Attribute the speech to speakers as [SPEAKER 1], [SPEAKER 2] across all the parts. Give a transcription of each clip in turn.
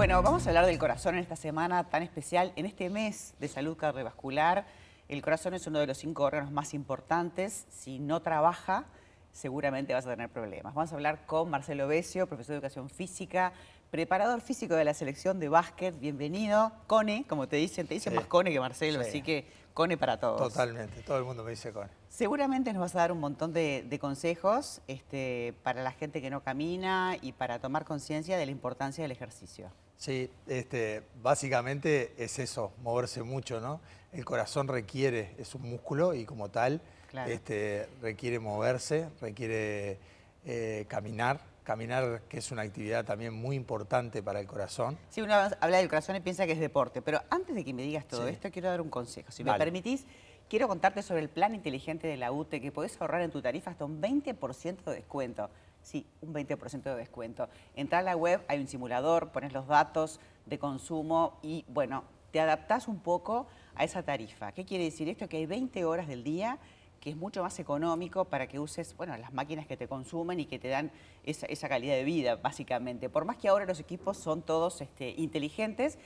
[SPEAKER 1] Bueno, vamos a hablar del corazón en esta semana tan especial, en este mes de salud cardiovascular. El corazón es uno de los cinco órganos más importantes. Si no trabaja, seguramente vas a tener problemas. Vamos a hablar con Marcelo Besio, profesor de Educación Física, preparador físico de la selección de básquet. Bienvenido. Cone, como te dicen, te dicen
[SPEAKER 2] Sí.
[SPEAKER 1] más Cone que Marcelo,
[SPEAKER 2] Sí.
[SPEAKER 1] así que Cone para todos.
[SPEAKER 2] Totalmente, todo el mundo me dice con.
[SPEAKER 1] Seguramente nos vas a dar un montón de, de consejos este, para la gente que no camina y para tomar conciencia de la importancia del ejercicio.
[SPEAKER 2] Sí, este, básicamente es eso, moverse mucho, ¿no? El corazón requiere, es un músculo y como tal,
[SPEAKER 1] Claro.
[SPEAKER 2] este, requiere moverse, requiere eh, caminar. Caminar, que es una actividad también muy importante para el corazón.
[SPEAKER 1] Si uno habla del corazón y piensa que es deporte, pero antes de que me digas todo
[SPEAKER 2] Sí.
[SPEAKER 1] esto, quiero dar un consejo. Si me permitís, quiero contarte sobre el plan inteligente de la UTE, que podés ahorrar en tu tarifa hasta un 20% de descuento. Sí, un 20% de descuento. Entra a la web, hay un simulador, pones los datos de consumo y, bueno, te adaptás un poco a esa tarifa. ¿Qué quiere decir esto? Que hay 20 horas del día que es mucho más económico para que uses bueno, las máquinas que te consumen y que te dan esa, calidad de vida, básicamente. Por más que ahora los equipos son todos este, inteligentes,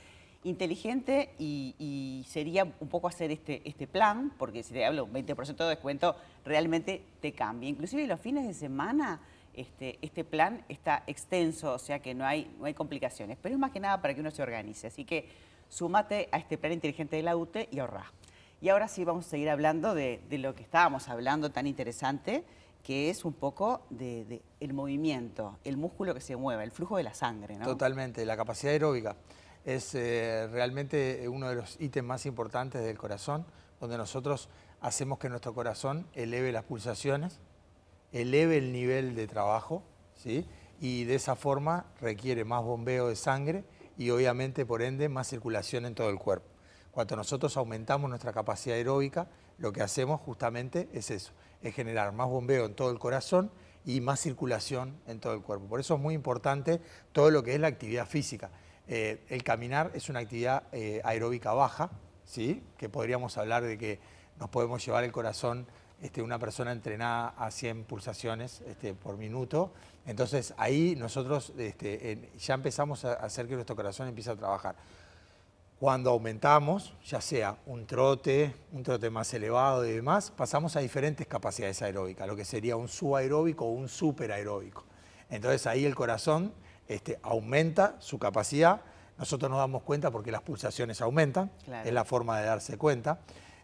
[SPEAKER 1] inteligente y, sería un poco hacer este, este plan, porque si te hablo un 20% de descuento, realmente te cambia. Inclusive los fines de semana, este, este plan está extenso, o sea que no hay, no hay complicaciones, pero es más que nada para que uno se organice. Así que súmate a este plan inteligente de la UTE y ahorrá. Y ahora sí vamos a seguir hablando de, de lo que estábamos hablando tan interesante, que es un poco de, el movimiento, el músculo que se mueve, el flujo de la sangre, ¿no?
[SPEAKER 2] Totalmente, la capacidad aeróbica es eh, realmente uno de los ítems más importantes del corazón, donde nosotros hacemos que nuestro corazón eleve las pulsaciones, eleve el nivel de trabajo, ¿sí? y de esa forma requiere más bombeo de sangre y obviamente por ende más circulación en todo el cuerpo. Cuando nosotros aumentamos nuestra capacidad aeróbica, lo que hacemos justamente es eso, es generar más bombeo en todo el corazón y más circulación en todo el cuerpo. Por eso es muy importante todo lo que es la actividad física. Eh, el caminar es una actividad eh, aeróbica baja, ¿sí? que podríamos hablar de que nos podemos llevar el corazón, este, una persona entrenada a 100 pulsaciones este, por minuto. Entonces ahí nosotros este, ya empezamos a hacer que nuestro corazón empiece a trabajar. Cuando aumentamos, ya sea un trote, un trote más elevado y demás, pasamos a diferentes capacidades aeróbicas, lo que sería un subaeróbico o un superaeróbico. Entonces ahí el corazón este, aumenta su capacidad, nosotros nos damos cuenta porque las pulsaciones aumentan,
[SPEAKER 1] Claro.
[SPEAKER 2] es la forma de darse cuenta.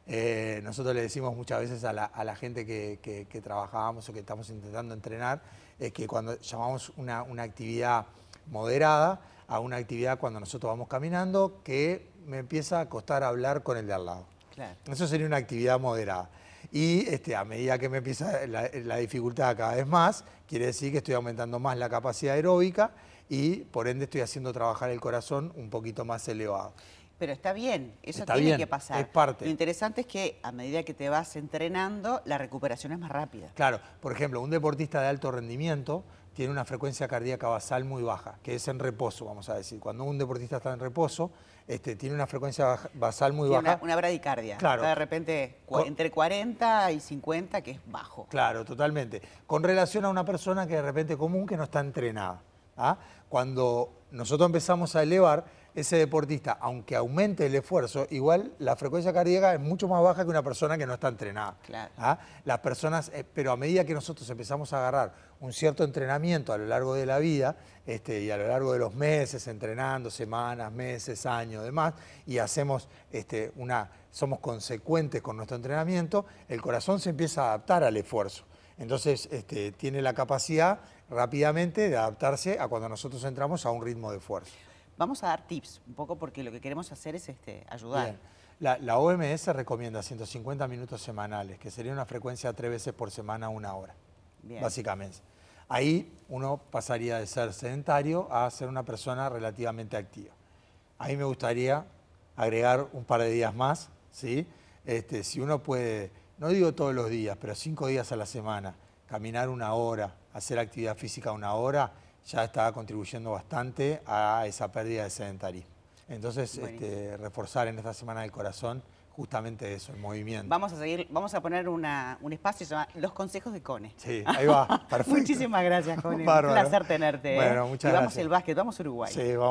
[SPEAKER 2] Eh, nosotros le decimos muchas veces a la, a la gente que, que- que trabajamos o que estamos intentando entrenar, es que cuando llamamos una, una actividad moderada a una actividad cuando nosotros vamos caminando, que me empieza a costar hablar con el de al lado.
[SPEAKER 1] Claro.
[SPEAKER 2] Eso sería una actividad moderada. Y este, a medida que me empieza la, la dificultad cada vez más, quiere decir que estoy aumentando más la capacidad aeróbica y por ende estoy haciendo trabajar el corazón un poquito más elevado.
[SPEAKER 1] Pero está bien, eso
[SPEAKER 2] Está
[SPEAKER 1] tiene
[SPEAKER 2] bien,
[SPEAKER 1] que pasar.
[SPEAKER 2] es parte.
[SPEAKER 1] Lo interesante es que a medida que te vas entrenando, la recuperación es más rápida.
[SPEAKER 2] Claro, por ejemplo, un deportista de alto rendimiento tiene una frecuencia cardíaca basal muy baja, que es en reposo, vamos a decir. Cuando un deportista está en reposo, este, tiene una frecuencia baja- basal muy
[SPEAKER 1] Tiene
[SPEAKER 2] baja.
[SPEAKER 1] una, una bradicardia.
[SPEAKER 2] Claro.
[SPEAKER 1] Está de repente entre 40 y 50, que es bajo.
[SPEAKER 2] Claro, totalmente. Con relación a una persona que de repente común que no está entrenada. ¿ah? Cuando nosotros empezamos a elevar, ese deportista, aunque aumente el esfuerzo, igual la frecuencia cardíaca es mucho más baja que una persona que no está entrenada.
[SPEAKER 1] Claro.
[SPEAKER 2] ¿ah? Las personas, eh, pero a medida que nosotros empezamos a agarrar un cierto entrenamiento a lo largo de la vida este, y a lo largo de los meses, entrenando semanas, meses, años, demás, y hacemos este, una, somos consecuentes con nuestro entrenamiento, el corazón se empieza a adaptar al esfuerzo. Entonces este, tiene la capacidad rápidamente de adaptarse a cuando nosotros entramos a un ritmo de esfuerzo.
[SPEAKER 1] Vamos a dar tips un poco porque lo que queremos hacer es este, ayudar.
[SPEAKER 2] Bien. La, la OMS recomienda 150 minutos semanales, que sería una frecuencia tres veces por semana, una hora,
[SPEAKER 1] Bien.
[SPEAKER 2] básicamente. Ahí uno pasaría de ser sedentario a ser una persona relativamente activa. Ahí me gustaría agregar un par de días más, ¿sí? Este, si uno puede, no digo todos los días, pero cinco días a la semana, caminar una hora, hacer actividad física una hora, ya está contribuyendo bastante a esa pérdida de sedentarismo. Entonces, este, reforzar en esta Semana del Corazón justamente eso, el movimiento.
[SPEAKER 1] Vamos a seguir, vamos a poner una- un espacio que se llama Los Consejos de Cone.
[SPEAKER 2] Sí, ahí va, perfecto.
[SPEAKER 1] Muchísimas gracias, Cone. Un placer tenerte. ¿eh?
[SPEAKER 2] Bueno, muchas
[SPEAKER 1] y vamos
[SPEAKER 2] gracias.
[SPEAKER 1] al básquet, vamos a Uruguay.
[SPEAKER 2] Sí, vamos.